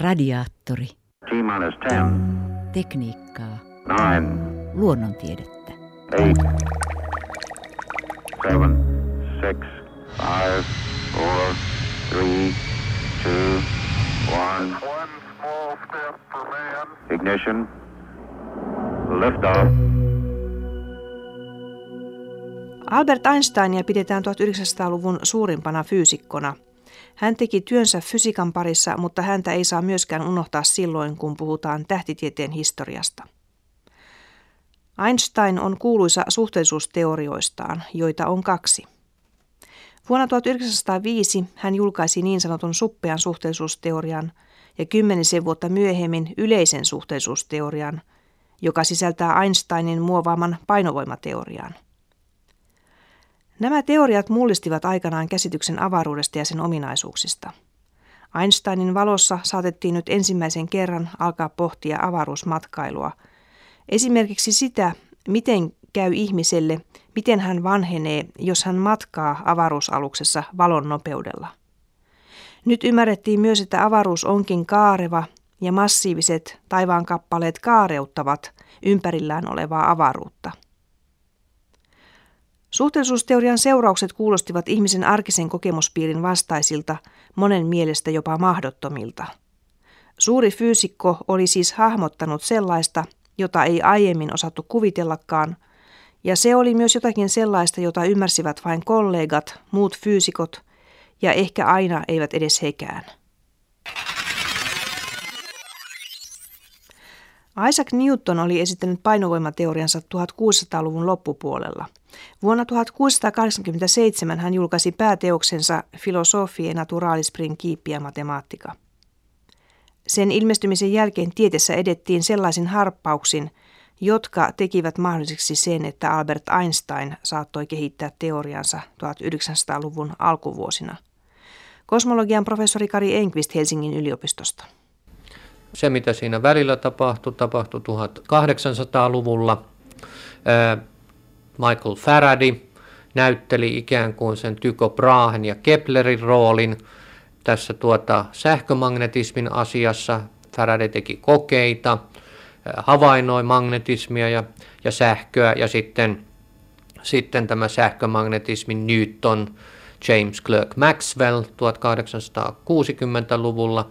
Radiaattori. T-minus 10, Tekniikkaa. 9, Luonnontiedettä. 8, 7, 6, 5, 4, 3, 2, 1. One small step for man. Ignition. Liftoff. Albert Einsteinia pidetään 1900-luvun suurimpana fyysikkona. Hän teki työnsä fysiikan parissa, mutta häntä ei saa myöskään unohtaa silloin, kun puhutaan tähtitieteen historiasta. Einstein on kuuluisa suhteellisuusteorioistaan, joita on kaksi. Vuonna 1905 hän julkaisi niin sanotun suppean suhteellisuusteorian ja kymmenisen vuotta myöhemmin yleisen suhteellisuusteorian, joka sisältää Einsteinin muovaaman painovoimateorian. Nämä teoriat mullistivat aikanaan käsityksen avaruudesta ja sen ominaisuuksista. Einsteinin valossa saatettiin nyt ensimmäisen kerran alkaa pohtia avaruusmatkailua. Esimerkiksi sitä, miten käy ihmiselle, miten hän vanhenee, jos hän matkaa avaruusaluksessa valon nopeudella. Nyt ymmärrettiin myös, että avaruus onkin kaareva ja massiiviset taivaankappaleet kaareuttavat ympärillään olevaa avaruutta. Suhteellisuusteorian seuraukset kuulostivat ihmisen arkisen kokemuspiirin vastaisilta, monen mielestä jopa mahdottomilta. Suuri fyysikko oli siis hahmottanut sellaista, jota ei aiemmin osattu kuvitellakaan, ja se oli myös jotakin sellaista, jota ymmärsivät vain kollegat, muut fyysikot, ja ehkä aina eivät edes hekään. Isaac Newton oli esittänyt painovoimateoriansa 1600-luvun loppupuolella. Vuonna 1687 hän julkaisi pääteoksensa Philosophie Naturalis Principia Mathematica. Sen ilmestymisen jälkeen tietessä edettiin sellaisin harppauksin, jotka tekivät mahdolliseksi sen, että Albert Einstein saattoi kehittää teoriansa 1900-luvun alkuvuosina. Kosmologian professori Kari Enqvist Helsingin yliopistosta. Se, mitä siinä välillä tapahtui, tapahtui 1800-luvulla. Ää, Michael Faraday näytteli ikään kuin sen Tycho Brahen ja Keplerin roolin tässä tuota sähkömagnetismin asiassa. Faraday teki kokeita, havainnoi magnetismia ja, ja sähköä ja sitten, sitten tämä sähkömagnetismin Newton, James Clerk Maxwell 1860-luvulla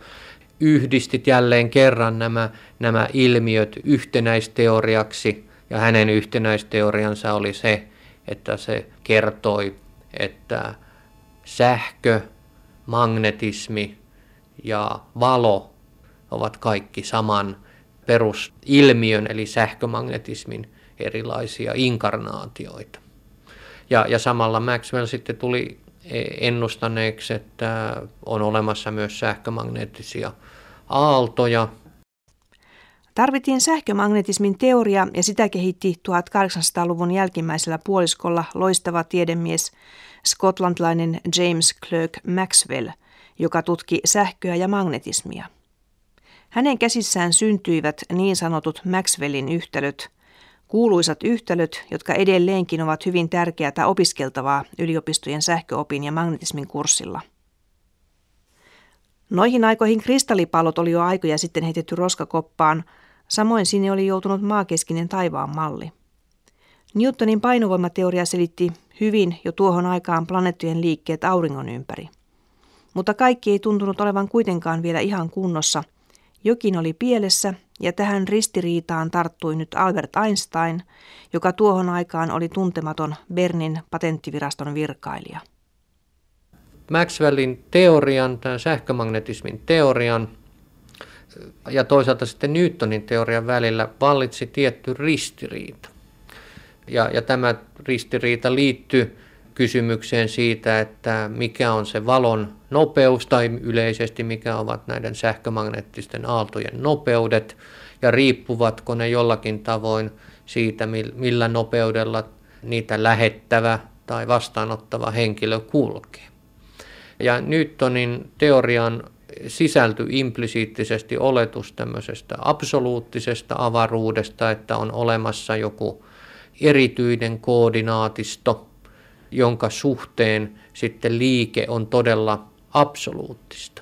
yhdistit jälleen kerran nämä, nämä ilmiöt yhtenäisteoriaksi ja hänen yhtenäisteoriansa oli se, että se kertoi, että sähkö, magnetismi ja valo ovat kaikki saman perusilmiön eli sähkömagnetismin erilaisia inkarnaatioita. Ja, ja samalla Maxwell sitten tuli ennustaneeksi, että on olemassa myös sähkömagneettisia aaltoja. Tarvittiin sähkömagnetismin teoria ja sitä kehitti 1800-luvun jälkimmäisellä puoliskolla loistava tiedemies skotlantilainen James Clerk Maxwell, joka tutki sähköä ja magnetismia. Hänen käsissään syntyivät niin sanotut Maxwellin yhtälöt, kuuluisat yhtälöt, jotka edelleenkin ovat hyvin tärkeää opiskeltavaa yliopistojen sähköopin ja magnetismin kurssilla. Noihin aikoihin kristallipallot oli jo aikoja sitten heitetty roskakoppaan, samoin sinne oli joutunut maakeskinen taivaan malli. Newtonin painovoimateoria selitti hyvin jo tuohon aikaan planeettojen liikkeet auringon ympäri. Mutta kaikki ei tuntunut olevan kuitenkaan vielä ihan kunnossa. Jokin oli pielessä ja tähän ristiriitaan tarttui nyt Albert Einstein, joka tuohon aikaan oli tuntematon Bernin patenttiviraston virkailija. Maxwellin teorian, tämän sähkömagnetismin teorian ja toisaalta sitten Newtonin teorian välillä vallitsi tietty ristiriita. Ja, ja tämä ristiriita liittyy kysymykseen siitä, että mikä on se valon nopeus tai yleisesti mikä ovat näiden sähkömagneettisten aaltojen nopeudet ja riippuvatko ne jollakin tavoin siitä, millä nopeudella niitä lähettävä tai vastaanottava henkilö kulkee. Ja Newtonin teorian sisältyi implisiittisesti oletus tämmöisestä absoluuttisesta avaruudesta, että on olemassa joku erityinen koordinaatisto, jonka suhteen sitten liike on todella absoluuttista.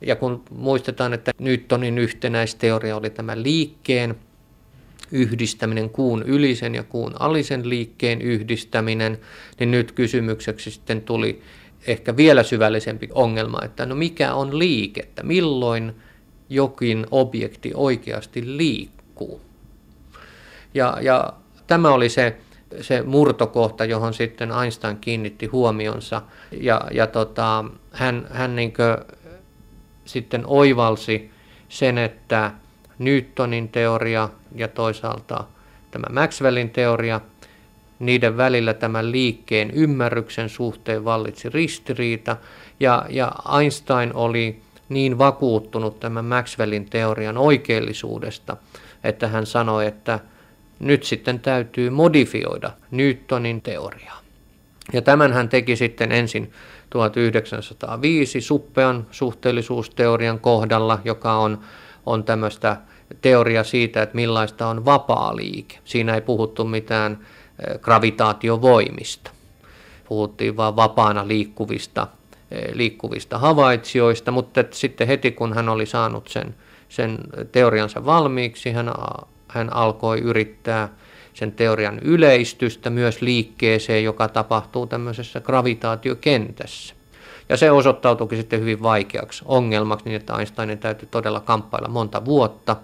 Ja kun muistetaan, että Newtonin yhtenäisteoria oli tämä liikkeen yhdistäminen, kuun ylisen ja kuun alisen liikkeen yhdistäminen, niin nyt kysymykseksi sitten tuli ehkä vielä syvällisempi ongelma, että no mikä on liikettä, milloin jokin objekti oikeasti liikkuu. Ja, ja tämä oli se, se murtokohta, johon sitten Einstein kiinnitti huomionsa. Ja, ja tota, hän, hän niin sitten oivalsi sen, että Newtonin teoria ja toisaalta tämä Maxwellin teoria, niiden välillä tämän liikkeen ymmärryksen suhteen vallitsi ristiriita, ja, ja Einstein oli niin vakuuttunut tämän Maxwellin teorian oikeellisuudesta, että hän sanoi, että nyt sitten täytyy modifioida Newtonin teoriaa. Ja tämän hän teki sitten ensin 1905 suppean suhteellisuusteorian kohdalla, joka on, on tämmöistä teoria siitä, että millaista on vapaa liike. Siinä ei puhuttu mitään eh, gravitaatiovoimista. Puhuttiin vain vapaana liikkuvista, eh, liikkuvista havaitsijoista, mutta sitten heti kun hän oli saanut sen, sen teoriansa valmiiksi, hän, hän alkoi yrittää sen teorian yleistystä myös liikkeeseen, joka tapahtuu tämmöisessä gravitaatiokentässä. Ja se osoittautuikin sitten hyvin vaikeaksi ongelmaksi, niin että Einsteinin täytyy todella kamppailla monta vuotta.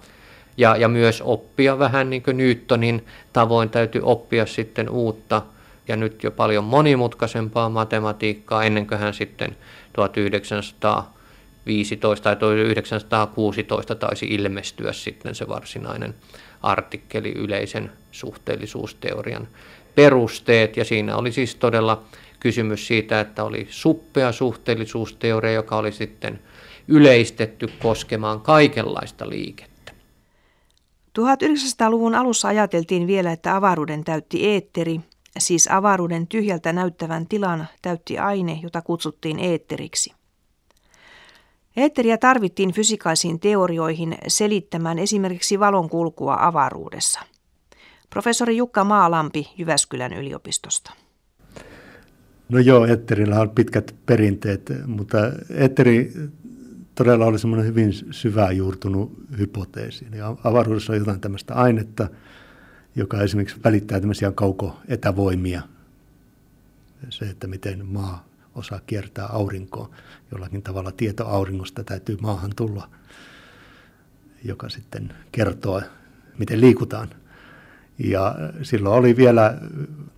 Ja, ja myös oppia vähän niin kuin Newtonin tavoin täytyy oppia sitten uutta ja nyt jo paljon monimutkaisempaa matematiikkaa ennen kuin hän sitten 1915 tai 1916 taisi ilmestyä sitten se varsinainen artikkeli yleisen suhteellisuusteorian perusteet ja siinä oli siis todella kysymys siitä, että oli suppea suhteellisuusteoria, joka oli sitten yleistetty koskemaan kaikenlaista liikettä. 1900-luvun alussa ajateltiin vielä, että avaruuden täytti eetteri, siis avaruuden tyhjältä näyttävän tilan täytti aine, jota kutsuttiin eetteriksi. Eetteriä tarvittiin fysikaisiin teorioihin selittämään esimerkiksi valon kulkua avaruudessa. Professori Jukka Maalampi Jyväskylän yliopistosta. No joo, Etterillä on pitkät perinteet, mutta Etteri todella oli semmoinen hyvin syvää juurtunut hypoteesi. Avaruudessa on jotain tämmöistä ainetta, joka esimerkiksi välittää tämmöisiä kaukoetävoimia. Se, että miten maa osaa kiertää aurinkoa. Jollakin tavalla tieto auringosta täytyy maahan tulla, joka sitten kertoo, miten liikutaan. Ja silloin oli vielä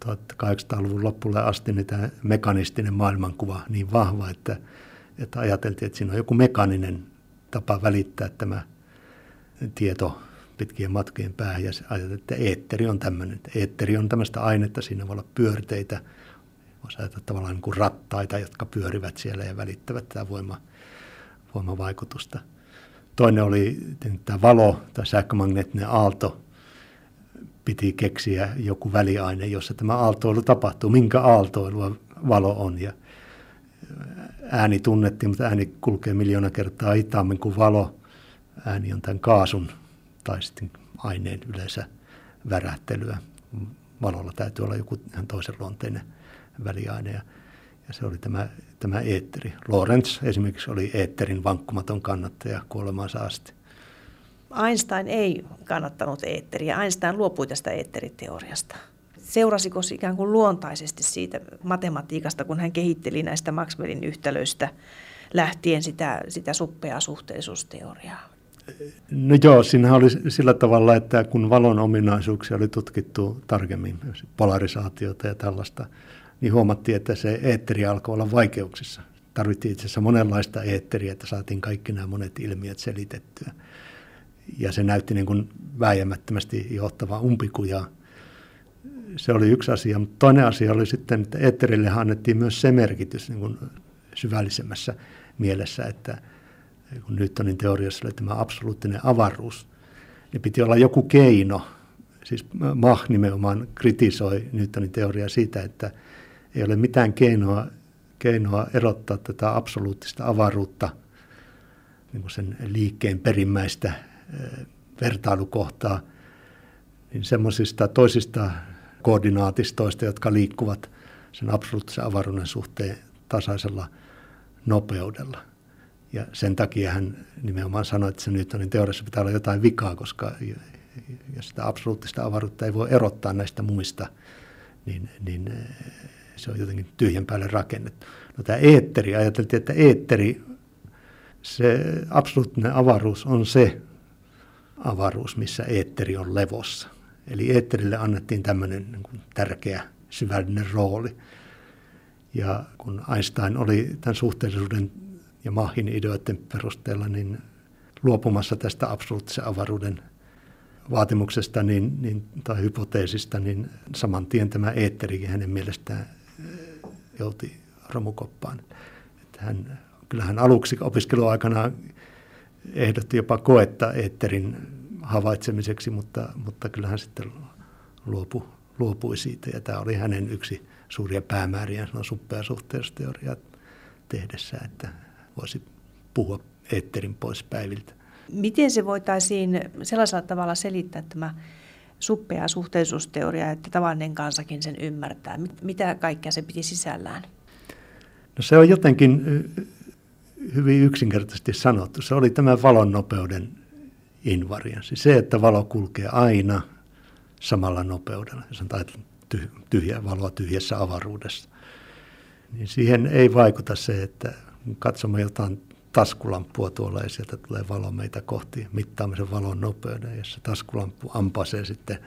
1800-luvun loppuun asti niin tämä mekanistinen maailmankuva niin vahva, että, että ajateltiin, että siinä on joku mekaninen tapa välittää tämä tieto pitkien matkojen päähän. Ja ajateltiin, että eetteri on tämmöinen. Eetteri on tämmöistä ainetta, siinä voi olla pyörteitä, voisi ajatella tavallaan niin kuin rattaita, jotka pyörivät siellä ja välittävät tätä voima, voimavaikutusta. Toinen oli tämä valo tai sähkömagneettinen aalto, piti keksiä joku väliaine, jossa tämä aaltoilu tapahtuu, minkä aaltoilua valo on. Ja ääni tunnettiin, mutta ääni kulkee miljoona kertaa hitaammin kuin valo. Ääni on tämän kaasun tai sitten aineen yleensä värähtelyä. Valolla täytyy olla joku ihan toisen luonteinen väliaine. Ja, ja se oli tämä, tämä eetteri. Lorenz esimerkiksi oli eetterin vankkumaton kannattaja kuolemaansa asti. Einstein ei kannattanut eetteriä. Einstein luopui tästä eetteriteoriasta. Seurasiko se ikään kuin luontaisesti siitä matematiikasta, kun hän kehitteli näistä Maxwellin yhtälöistä lähtien sitä, sitä suppeaa suhteellisuusteoriaa? No joo, siinä oli sillä tavalla, että kun valon ominaisuuksia oli tutkittu tarkemmin, polarisaatiota ja tällaista, niin huomattiin, että se eetteri alkoi olla vaikeuksissa. Tarvittiin itse asiassa monenlaista eetteriä, että saatiin kaikki nämä monet ilmiöt selitettyä ja se näytti niin kuin vääjäämättömästi johtavaa umpikujaa. Se oli yksi asia, mutta toinen asia oli sitten, että eetterille annettiin myös se merkitys niin kuin syvällisemmässä mielessä, että kun Newtonin teoriassa oli tämä absoluuttinen avaruus, niin piti olla joku keino, siis Mach nimenomaan kritisoi Newtonin teoriaa siitä, että ei ole mitään keinoa, keinoa erottaa tätä absoluuttista avaruutta niin kuin sen liikkeen perimmäistä vertailukohtaa, niin semmoisista toisista koordinaatistoista, jotka liikkuvat sen absoluuttisen avaruuden suhteen tasaisella nopeudella. Ja sen takia hän nimenomaan sanoi, että se Newtonin teoriassa pitää olla jotain vikaa, koska jos sitä absoluuttista avaruutta ei voi erottaa näistä muista, niin, niin eh, se on jotenkin tyhjän päälle rakennettu. No tämä eetteri, ajateltiin, että eetteri, se absoluuttinen avaruus on se avaruus, missä eetteri on levossa. Eli eetterille annettiin tämmöinen niin kuin tärkeä syvällinen rooli. Ja kun Einstein oli tämän suhteellisuuden ja Mahin ideoiden perusteella niin luopumassa tästä absoluuttisen avaruuden vaatimuksesta niin, niin, tai hypoteesista, niin saman tien tämä eetterikin hänen mielestään jouti romukoppaan. Että hän, kyllähän aluksi opiskeluaikana ehdotti jopa koetta eetterin havaitsemiseksi, mutta, mutta kyllähän sitten luopui, luopui siitä. Ja tämä oli hänen yksi suuria päämääriä, sanoa suppea suhteellisuusteoriaa tehdessä, että voisi puhua eetterin pois päiviltä. Miten se voitaisiin sellaisella tavalla selittää tämä suppea suhteellisuusteoria, että tavallinen kansakin sen ymmärtää? Mitä kaikkea se piti sisällään? No se on jotenkin hyvin yksinkertaisesti sanottu. Se oli tämä valon nopeuden invarianssi. Se, että valo kulkee aina samalla nopeudella, jos on tyhjä, valoa tyhjässä avaruudessa, niin siihen ei vaikuta se, että katsomme jotain taskulampua tuolla ja sieltä tulee valo meitä kohti, mittaamme sen valon nopeuden. Ja se taskulamppu ampasee sitten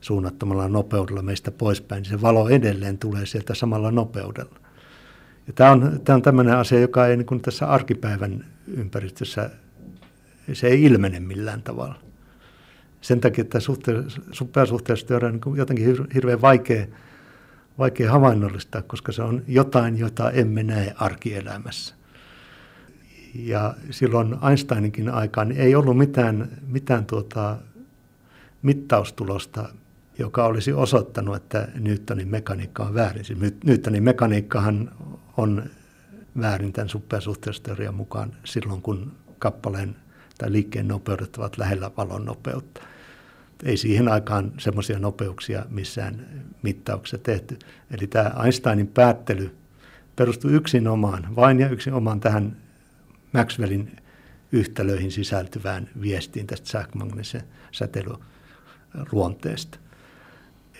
suunnattomalla nopeudella meistä poispäin, niin se valo edelleen tulee sieltä samalla nopeudella. Ja tämä on, tämä on tämmöinen asia, joka ei niin tässä arkipäivän ympäristössä, se ei ilmene millään tavalla. Sen takia, että supersuhteellisuusteoria on niin jotenkin hirveän vaikea, vaikea havainnollistaa, koska se on jotain, jota emme näe arkielämässä. Ja silloin Einsteininkin aikaan ei ollut mitään, mitään tuota, mittaustulosta, joka olisi osoittanut, että Newtonin mekaniikka on väärin. Siis Newtonin mekaniikkahan on väärin tämän supersuhteellisuusteorian mukaan silloin, kun kappaleen tai liikkeen nopeudet ovat lähellä valon nopeutta. Ei siihen aikaan semmoisia nopeuksia missään mittauksessa tehty. Eli tämä Einsteinin päättely perustui yksin omaan, vain ja yksin omaan tähän Maxwellin yhtälöihin sisältyvään viestiin tästä sähkömagneettisen säteilyluonteesta.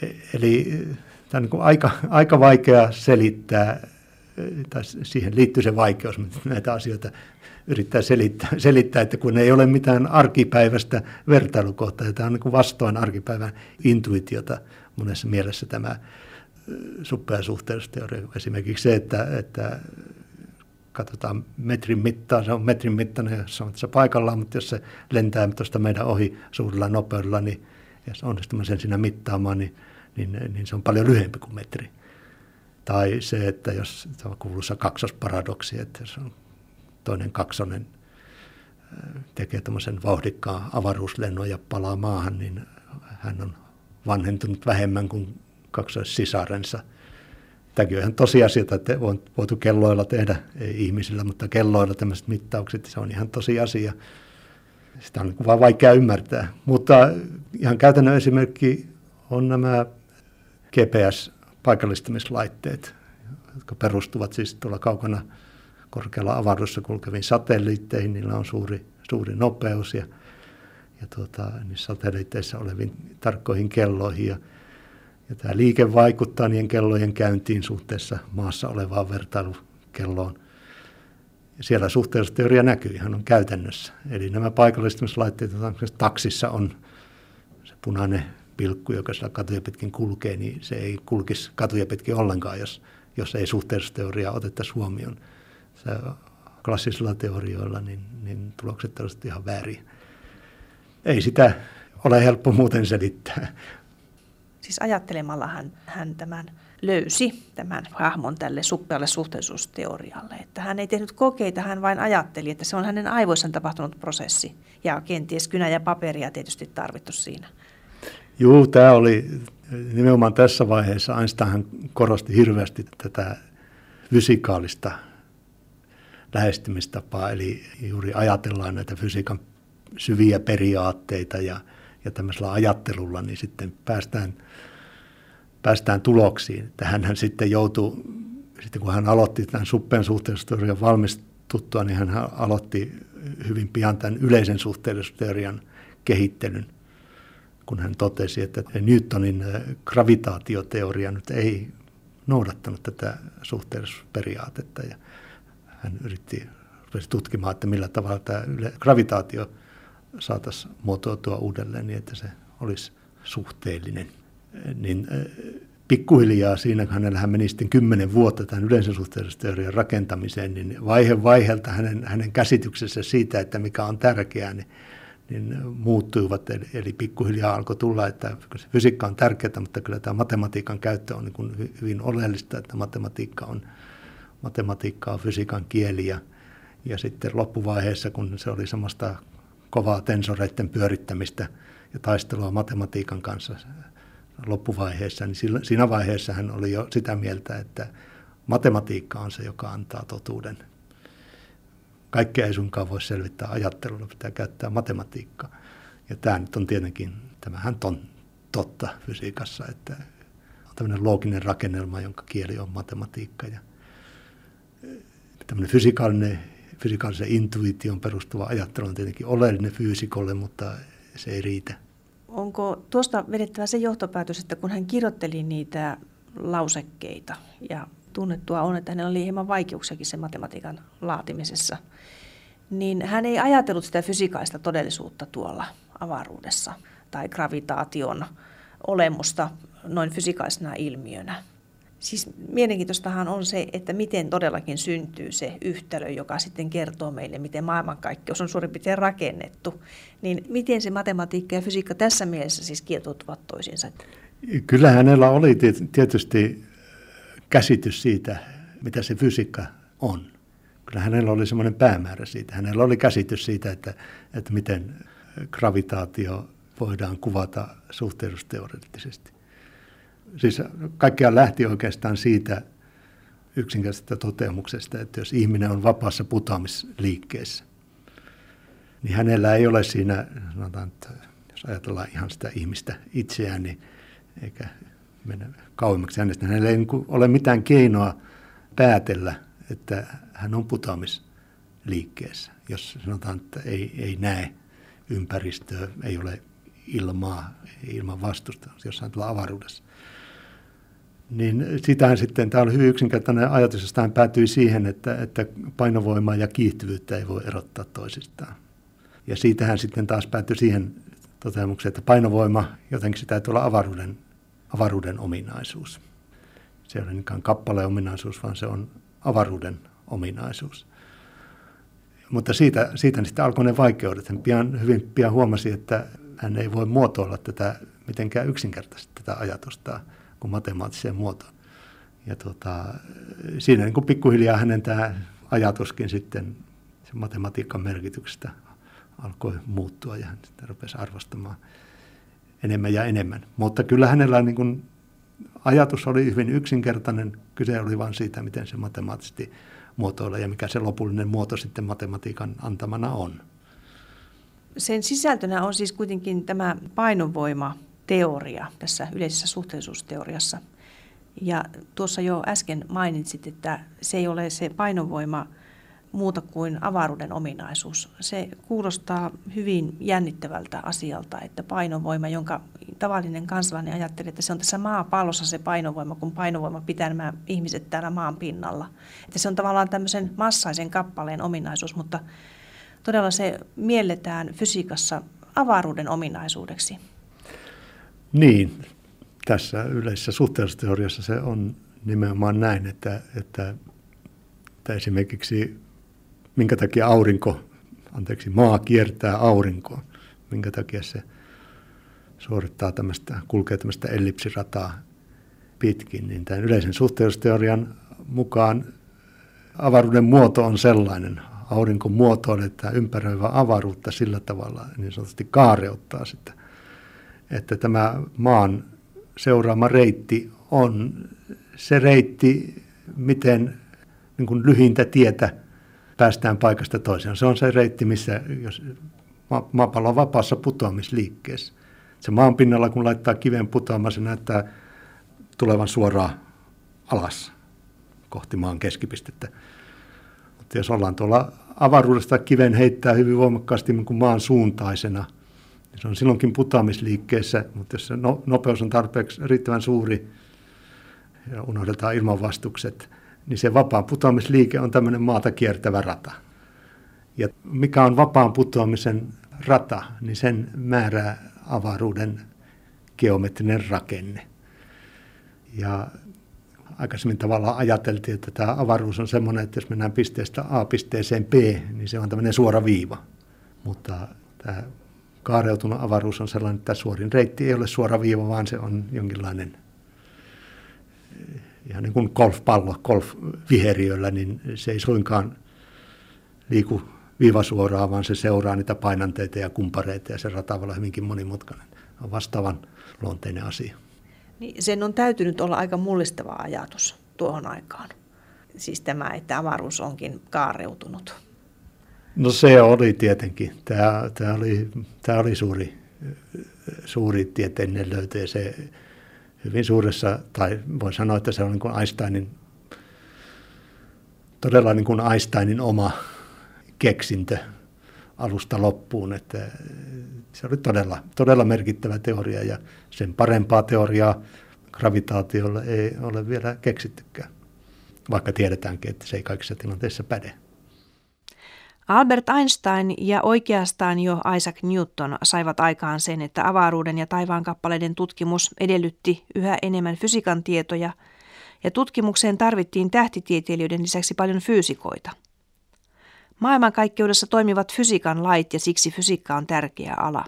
E, eli tämä on niin aika, aika vaikea selittää, tai siihen liittyy se vaikeus, mutta näitä asioita yrittää selittää, selittää, että kun ei ole mitään arkipäiväistä vertailukohtaa, ja tämä on niin vastoin arkipäivän intuitiota monessa mielessä tämä suppeasuhteellisuusteoria. Esimerkiksi se, että, että katsotaan metrin mittaa, se on metrin mittainen, jos on tässä paikallaan, mutta jos se lentää tuosta meidän ohi suurella nopeudella, niin jos onnistumme sen siinä mittaamaan, niin, niin, niin se on paljon lyhyempi kuin metri. Tai se, että jos se on kuuluisa kaksosparadoksi, että se on toinen kaksonen tekee tämmöisen vauhdikkaan avaruuslennon ja palaa maahan, niin hän on vanhentunut vähemmän kuin kaksoissisarensa – Tämäkin on ihan tosiasia, että on voitu kelloilla tehdä, ihmisillä, mutta kelloilla tämmöiset mittaukset, se on ihan tosiasia. Sitä on vaan vaikea ymmärtää. Mutta ihan käytännön esimerkki on nämä GPS-paikallistamislaitteet, jotka perustuvat siis tuolla kaukana korkealla avaruudessa kulkeviin satelliitteihin. Niillä on suuri, suuri nopeus ja, ja tuota, niissä satelliitteissa oleviin tarkkoihin kelloihin. Ja ja tämä liike vaikuttaa niiden kellojen käyntiin suhteessa maassa olevaan vertailukelloon. Ja siellä suhteellisuusteoria näkyy ihan on käytännössä. Eli nämä paikallistamislaitteet, joita taksissa on se punainen pilkku, joka siellä katuja pitkin kulkee, niin se ei kulkisi katuja pitkin ollenkaan, jos, jos ei suhteellisuusteoriaa otettaisi huomioon. Se klassisilla teorioilla niin, niin tulokset olisivat ihan vääriä. Ei sitä ole helppo muuten selittää. Siis ajattelemalla hän, hän tämän löysi, tämän hahmon tälle suppealle suhteellisuusteorialle. Että hän ei tehnyt kokeita, hän vain ajatteli, että se on hänen aivoissaan tapahtunut prosessi. Ja kenties kynä ja paperia tietysti tarvittu siinä. Joo, tämä oli nimenomaan tässä vaiheessa. Einstein korosti hirveästi tätä fysikaalista lähestymistapaa, eli juuri ajatellaan näitä fysiikan syviä periaatteita ja, ja tämmöisellä ajattelulla, niin sitten päästään päästään tuloksiin. Että hän sitten joutui, sitten kun hän aloitti tämän suppeen suhteellisuusteorian tuttua, niin hän aloitti hyvin pian tämän yleisen suhteellisuusteorian kehittelyn, kun hän totesi, että Newtonin gravitaatioteoria nyt ei noudattanut tätä suhteellisuusperiaatetta. Ja hän yritti tutkimaan, että millä tavalla tämä gravitaatio saataisiin muotoutua uudelleen niin, että se olisi suhteellinen. Niin pikkuhiljaa siinä, kun hänellä meni sitten kymmenen vuotta tämän yleisen suhteellisuusteorian rakentamiseen, niin vaihe vaiheelta hänen, hänen käsityksensä siitä, että mikä on tärkeää, niin, niin muuttuivat. Eli, eli pikkuhiljaa alkoi tulla, että se fysiikka on tärkeää, mutta kyllä tämä matematiikan käyttö on niin kuin hyvin oleellista, että matematiikka on, matematiikka on fysiikan kieli ja, ja sitten loppuvaiheessa, kun se oli semmoista kovaa tensoreiden pyörittämistä ja taistelua matematiikan kanssa loppuvaiheessa, niin siinä vaiheessa hän oli jo sitä mieltä, että matematiikka on se, joka antaa totuuden. Kaikkea ei sunkaan voi selvittää ajattelulla, pitää käyttää matematiikkaa. Ja tämä nyt on tietenkin, tämähän on totta fysiikassa, että on tämmöinen looginen rakennelma, jonka kieli on matematiikka. Ja tämmöinen fysikaalinen, fysikaalisen intuition perustuva ajattelu on tietenkin oleellinen fyysikolle, mutta se ei riitä onko tuosta vedettävä se johtopäätös, että kun hän kirjoitteli niitä lausekkeita ja tunnettua on, että hänellä oli hieman vaikeuksiakin sen matematiikan laatimisessa, niin hän ei ajatellut sitä fysikaista todellisuutta tuolla avaruudessa tai gravitaation olemusta noin fysikaisena ilmiönä. Siis mielenkiintoistahan on se, että miten todellakin syntyy se yhtälö, joka sitten kertoo meille, miten maailmankaikkeus on suurin piirtein rakennettu. Niin miten se matematiikka ja fysiikka tässä mielessä siis kietoutuvat toisiinsa? Kyllä hänellä oli tietysti käsitys siitä, mitä se fysiikka on. Kyllä hänellä oli semmoinen päämäärä siitä. Hänellä oli käsitys siitä, että, että miten gravitaatio voidaan kuvata suhteellisuusteoreettisesti siis kaikkiaan lähti oikeastaan siitä yksinkertaisesta toteamuksesta, että jos ihminen on vapaassa putoamisliikkeessä, niin hänellä ei ole siinä, sanotaan, että jos ajatellaan ihan sitä ihmistä itseään, niin eikä mennä kauemmaksi hänestä, hänellä ei niin ole mitään keinoa päätellä, että hän on putoamisliikkeessä, jos sanotaan, että ei, ei näe ympäristöä, ei ole ilmaa, ilman vastusta jossain tuolla avaruudessa niin sitähän sitten, tämä oli hyvin yksinkertainen ajatus, josta hän päätyi siihen, että, että painovoimaa ja kiihtyvyyttä ei voi erottaa toisistaan. Ja siitähän sitten taas päätyi siihen toteamukseen, että painovoima, jotenkin sitä täytyy olla avaruuden, avaruuden ominaisuus. Se ei ole niinkään kappaleen ominaisuus, vaan se on avaruuden ominaisuus. Mutta siitä, siitä sitten alkoi ne vaikeudet. Hän pian, hyvin pian huomasi, että hän ei voi muotoilla tätä mitenkään yksinkertaisesti tätä ajatusta kuin matemaattiseen muotoon. Ja tota, siinä niin kuin pikkuhiljaa hänen tämä ajatuskin sitten sen matematiikan merkityksestä alkoi muuttua ja hän sitten rupesi arvostamaan enemmän ja enemmän. Mutta kyllä hänellä niin kuin ajatus oli hyvin yksinkertainen. Kyse oli vain siitä, miten se matemaattisesti muotoilla ja mikä se lopullinen muoto sitten matematiikan antamana on. Sen sisältönä on siis kuitenkin tämä painovoima teoria tässä yleisessä suhteellisuusteoriassa. Ja tuossa jo äsken mainitsit, että se ei ole se painovoima muuta kuin avaruuden ominaisuus. Se kuulostaa hyvin jännittävältä asialta, että painovoima, jonka tavallinen kansalainen ajattelee, että se on tässä maapallossa se painovoima, kun painovoima pitää nämä ihmiset täällä maan pinnalla. Että se on tavallaan tämmöisen massaisen kappaleen ominaisuus, mutta todella se mielletään fysiikassa avaruuden ominaisuudeksi. Niin, tässä yleisessä suhteellisuusteoriassa se on nimenomaan näin, että, että, että esimerkiksi minkä takia aurinko, anteeksi, maa kiertää aurinkoa, minkä takia se suorittaa tämmöistä, kulkee tämmöistä ellipsirataa pitkin, niin tämän yleisen suhteellisuusteorian mukaan avaruuden muoto on sellainen, aurinko muotoiletaan ympäröivä avaruutta sillä tavalla, niin sanotusti kaareuttaa sitä että tämä maan seuraama reitti on se reitti, miten niin kuin lyhintä tietä päästään paikasta toiseen. Se on se reitti, missä jos maapallo on vapaassa putoamisliikkeessä. Se maan pinnalla, kun laittaa kiven putoamaan, se näyttää tulevan suoraan alas kohti maan keskipistettä. Mutta jos ollaan tuolla avaruudesta kiven heittää hyvin voimakkaasti niin kuin maan suuntaisena, se on silloinkin putoamisliikkeessä, mutta jos se no, nopeus on tarpeeksi riittävän suuri ja unohdetaan ilmanvastukset, niin se vapaan putoamisliike on tämmöinen maata kiertävä rata. Ja mikä on vapaan putoamisen rata, niin sen määrää avaruuden geometrinen rakenne. Ja aikaisemmin tavallaan ajateltiin, että tämä avaruus on semmoinen, että jos mennään pisteestä A pisteeseen B, niin se on tämmöinen suora viiva. Mutta tämä kaareutunut avaruus on sellainen, että suorin reitti ei ole suora viiva, vaan se on jonkinlainen ihan niin kuin golfpallo, golfviheriöllä, niin se ei suinkaan liiku viivasuoraan, vaan se seuraa niitä painanteita ja kumpareita ja se rata olla hyvinkin monimutkainen. On vastaavan luonteinen asia. Niin sen on täytynyt olla aika mullistava ajatus tuohon aikaan. Siis tämä, että avaruus onkin kaareutunut. No se oli tietenkin. Tämä, tämä, oli, tämä oli suuri, suuri tieteellinen löytö ja se hyvin suuressa, tai voi sanoa, että se on niin kuin Einsteinin, todella niin kuin Einsteinin oma keksintö alusta loppuun, että se oli todella, todella merkittävä teoria ja sen parempaa teoriaa gravitaatiolle ei ole vielä keksittykään, vaikka tiedetäänkin, että se ei kaikissa tilanteissa päde. Albert Einstein ja oikeastaan jo Isaac Newton saivat aikaan sen, että avaruuden ja taivaan tutkimus edellytti yhä enemmän fysiikan tietoja, ja tutkimukseen tarvittiin tähtitieteilijöiden lisäksi paljon fyysikoita. Maailmankaikkeudessa toimivat fysiikan lait ja siksi fysiikka on tärkeä ala.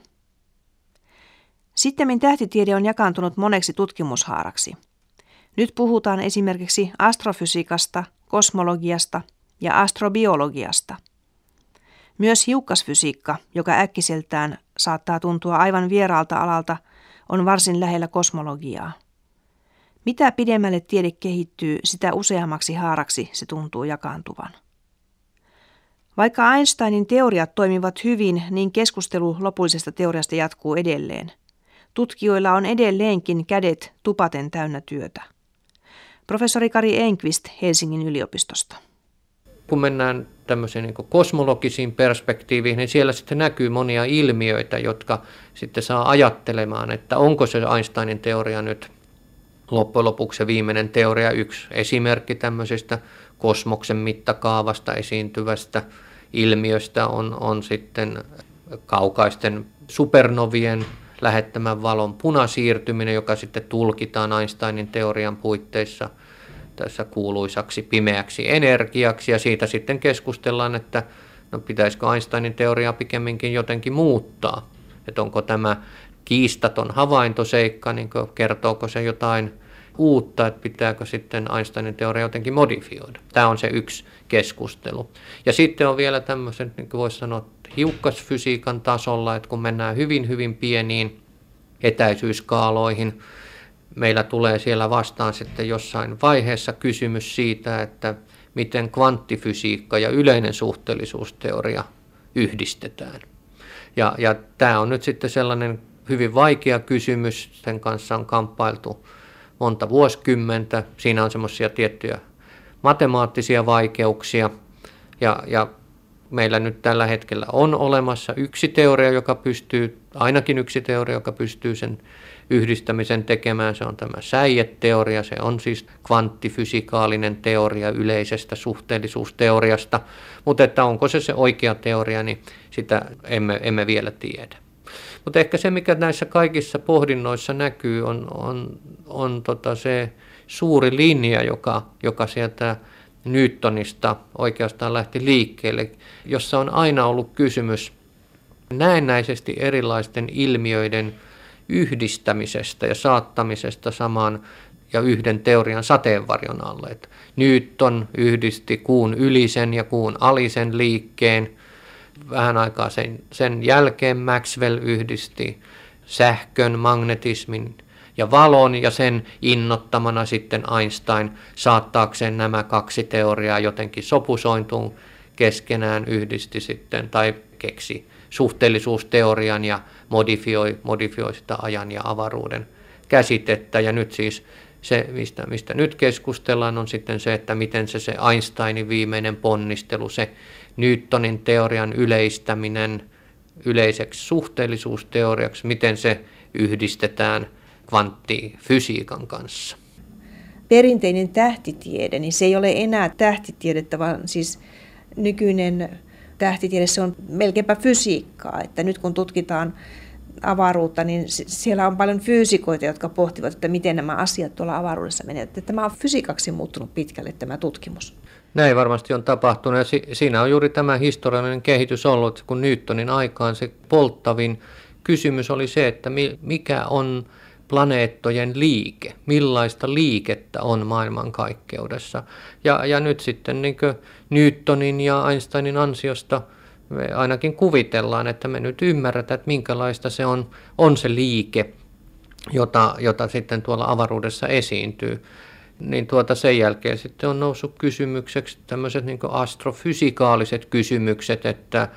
Sittemmin tähtitiede on jakaantunut moneksi tutkimushaaraksi. Nyt puhutaan esimerkiksi astrofysiikasta, kosmologiasta ja astrobiologiasta – myös hiukkasfysiikka, joka äkkiseltään saattaa tuntua aivan vieraalta alalta, on varsin lähellä kosmologiaa. Mitä pidemmälle tiede kehittyy, sitä useammaksi haaraksi se tuntuu jakaantuvan. Vaikka Einsteinin teoriat toimivat hyvin, niin keskustelu lopullisesta teoriasta jatkuu edelleen. Tutkijoilla on edelleenkin kädet tupaten täynnä työtä. Professori Kari Enqvist Helsingin yliopistosta kun mennään tämmöisiin niin kosmologisiin perspektiiviin, niin siellä sitten näkyy monia ilmiöitä, jotka sitten saa ajattelemaan, että onko se Einsteinin teoria nyt loppujen lopuksi se viimeinen teoria, yksi esimerkki tämmöisestä kosmoksen mittakaavasta esiintyvästä ilmiöstä on, on sitten kaukaisten supernovien lähettämän valon punasiirtyminen, joka sitten tulkitaan Einsteinin teorian puitteissa – tässä kuuluisaksi pimeäksi energiaksi ja siitä sitten keskustellaan, että no pitäisikö Einsteinin teoriaa pikemminkin jotenkin muuttaa, että onko tämä kiistaton havaintoseikka, niin kertooko se jotain uutta, että pitääkö sitten Einsteinin teoria jotenkin modifioida. Tämä on se yksi keskustelu. Ja sitten on vielä tämmöiset, niin kuin voisi sanoa, hiukkasfysiikan tasolla, että kun mennään hyvin, hyvin pieniin etäisyyskaaloihin, meillä tulee siellä vastaan sitten jossain vaiheessa kysymys siitä, että miten kvanttifysiikka ja yleinen suhteellisuusteoria yhdistetään. Ja, ja tämä on nyt sitten sellainen hyvin vaikea kysymys, sen kanssa on kamppailtu monta vuosikymmentä. Siinä on semmoisia tiettyjä matemaattisia vaikeuksia ja, ja meillä nyt tällä hetkellä on olemassa yksi teoria, joka pystyy, ainakin yksi teoria, joka pystyy sen yhdistämisen tekemään. Se on tämä säijeteoria, se on siis kvanttifysikaalinen teoria yleisestä suhteellisuusteoriasta, mutta että onko se se oikea teoria, niin sitä emme, emme vielä tiedä. Mutta ehkä se, mikä näissä kaikissa pohdinnoissa näkyy, on, on, on tota se suuri linja, joka, joka sieltä Newtonista oikeastaan lähti liikkeelle, jossa on aina ollut kysymys näennäisesti erilaisten ilmiöiden yhdistämisestä ja saattamisesta samaan ja yhden teorian sateenvarjon alle. Et Newton yhdisti kuun ylisen ja kuun alisen liikkeen. Vähän aikaa sen, sen jälkeen Maxwell yhdisti sähkön, magnetismin ja valon ja sen innottamana sitten Einstein saattaakseen nämä kaksi teoriaa jotenkin sopusointuun keskenään yhdisti sitten tai keksi suhteellisuusteorian ja modifioi, modifioi sitä ajan ja avaruuden käsitettä. Ja nyt siis Se, mistä, mistä nyt keskustellaan, on sitten se, että miten se, se Einsteinin viimeinen ponnistelu, se Newtonin teorian yleistäminen yleiseksi suhteellisuusteoriaksi, miten se yhdistetään kvanttifysiikan kanssa. Perinteinen tähtitiede, niin se ei ole enää tähtitiedettä, vaan siis nykyinen tähtitiede se on melkeinpä fysiikkaa. Että nyt kun tutkitaan avaruutta, niin siellä on paljon fyysikoita, jotka pohtivat, että miten nämä asiat tuolla avaruudessa menevät. Tämä on fysiikaksi muuttunut pitkälle tämä tutkimus. Näin varmasti on tapahtunut ja si- siinä on juuri tämä historiallinen kehitys ollut, kun Newtonin aikaan se polttavin kysymys oli se, että mikä on planeettojen liike, millaista liikettä on maailmankaikkeudessa. Ja, ja nyt sitten niin Newtonin ja Einsteinin ansiosta me ainakin kuvitellaan, että me nyt ymmärretään, että minkälaista se on, on se liike, jota, jota sitten tuolla avaruudessa esiintyy. Niin tuota sen jälkeen sitten on noussut kysymykseksi tämmöiset niin astrofysikaaliset kysymykset, että,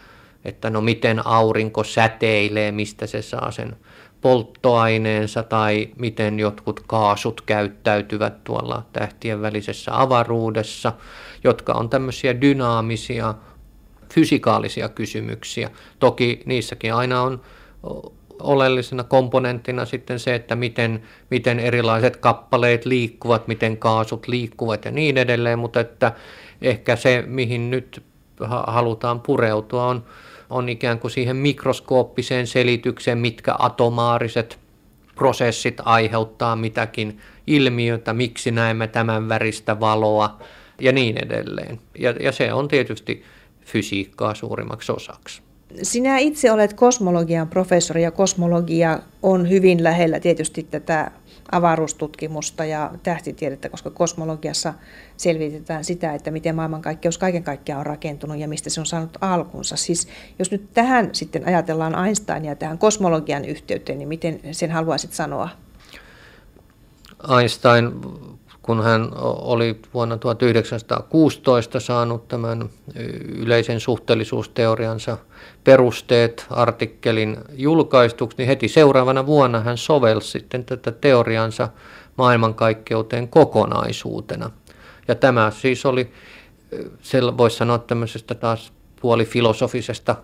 että no miten aurinko säteilee, mistä se saa sen polttoaineensa tai miten jotkut kaasut käyttäytyvät tuolla tähtien välisessä avaruudessa, jotka on tämmöisiä dynaamisia fysikaalisia kysymyksiä. Toki niissäkin aina on oleellisena komponenttina sitten se, että miten, miten erilaiset kappaleet liikkuvat, miten kaasut liikkuvat ja niin edelleen, mutta että ehkä se, mihin nyt halutaan pureutua, on on ikään kuin siihen mikroskooppiseen selitykseen, mitkä atomaariset prosessit aiheuttaa mitäkin ilmiötä, miksi näemme tämän väristä valoa ja niin edelleen. Ja, ja se on tietysti fysiikkaa suurimmaksi osaksi. Sinä itse olet kosmologian professori ja kosmologia on hyvin lähellä tietysti tätä avaruustutkimusta ja tähtitiedettä, koska kosmologiassa selvitetään sitä, että miten maailmankaikkeus kaiken kaikkiaan on rakentunut ja mistä se on saanut alkunsa. Siis jos nyt tähän sitten ajatellaan Einsteinia tähän kosmologian yhteyteen, niin miten sen haluaisit sanoa? Einstein kun hän oli vuonna 1916 saanut tämän yleisen suhteellisuusteoriansa perusteet artikkelin julkaistuksi, niin heti seuraavana vuonna hän sovelsi sitten tätä teoriansa maailmankaikkeuteen kokonaisuutena. Ja tämä siis oli, voisi sanoa tämmöisestä taas puolifilosofisesta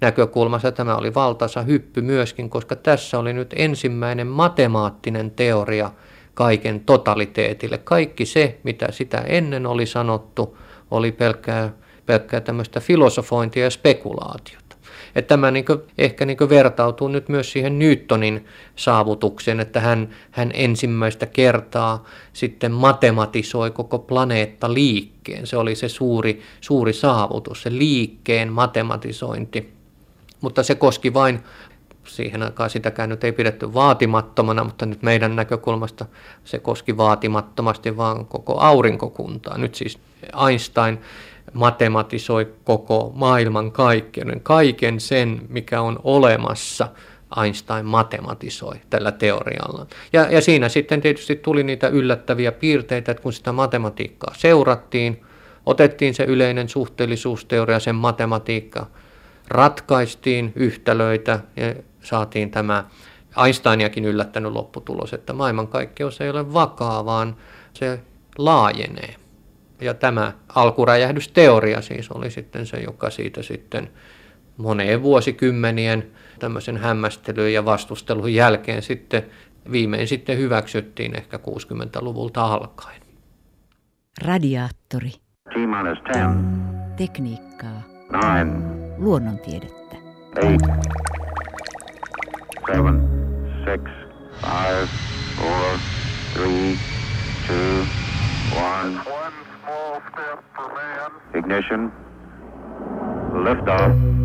näkökulmasta, tämä oli valtaisa hyppy myöskin, koska tässä oli nyt ensimmäinen matemaattinen teoria – kaiken totaliteetille. Kaikki se, mitä sitä ennen oli sanottu, oli pelkkää, pelkkää tämmöistä filosofointia ja spekulaatiota. Että tämä niin kuin, ehkä niin vertautuu nyt myös siihen Newtonin saavutukseen, että hän, hän ensimmäistä kertaa sitten matematisoi koko planeetta liikkeen. Se oli se suuri, suuri saavutus, se liikkeen matematisointi. Mutta se koski vain siihen aikaan sitäkään nyt ei pidetty vaatimattomana, mutta nyt meidän näkökulmasta se koski vaatimattomasti vaan koko aurinkokuntaa. Nyt siis Einstein matematisoi koko maailman kaikkeuden, kaiken sen, mikä on olemassa. Einstein matematisoi tällä teorialla. Ja, ja siinä sitten tietysti tuli niitä yllättäviä piirteitä, että kun sitä matematiikkaa seurattiin, otettiin se yleinen suhteellisuusteoria, sen matematiikka, ratkaistiin yhtälöitä ja saatiin tämä Einsteiniakin yllättänyt lopputulos, että maailmankaikkeus ei ole vakaa, vaan se laajenee. Ja tämä alkuräjähdysteoria siis oli sitten se, joka siitä sitten moneen vuosikymmenien tämmöisen hämmästelyn ja vastustelun jälkeen sitten viimein sitten hyväksyttiin ehkä 60-luvulta alkaen. Radiaattori. T-10. Tekniikkaa. 9. Luonnontiedettä. 8 seven, six, five, four, three, two, one. One small step for man. Ignition. Liftoff.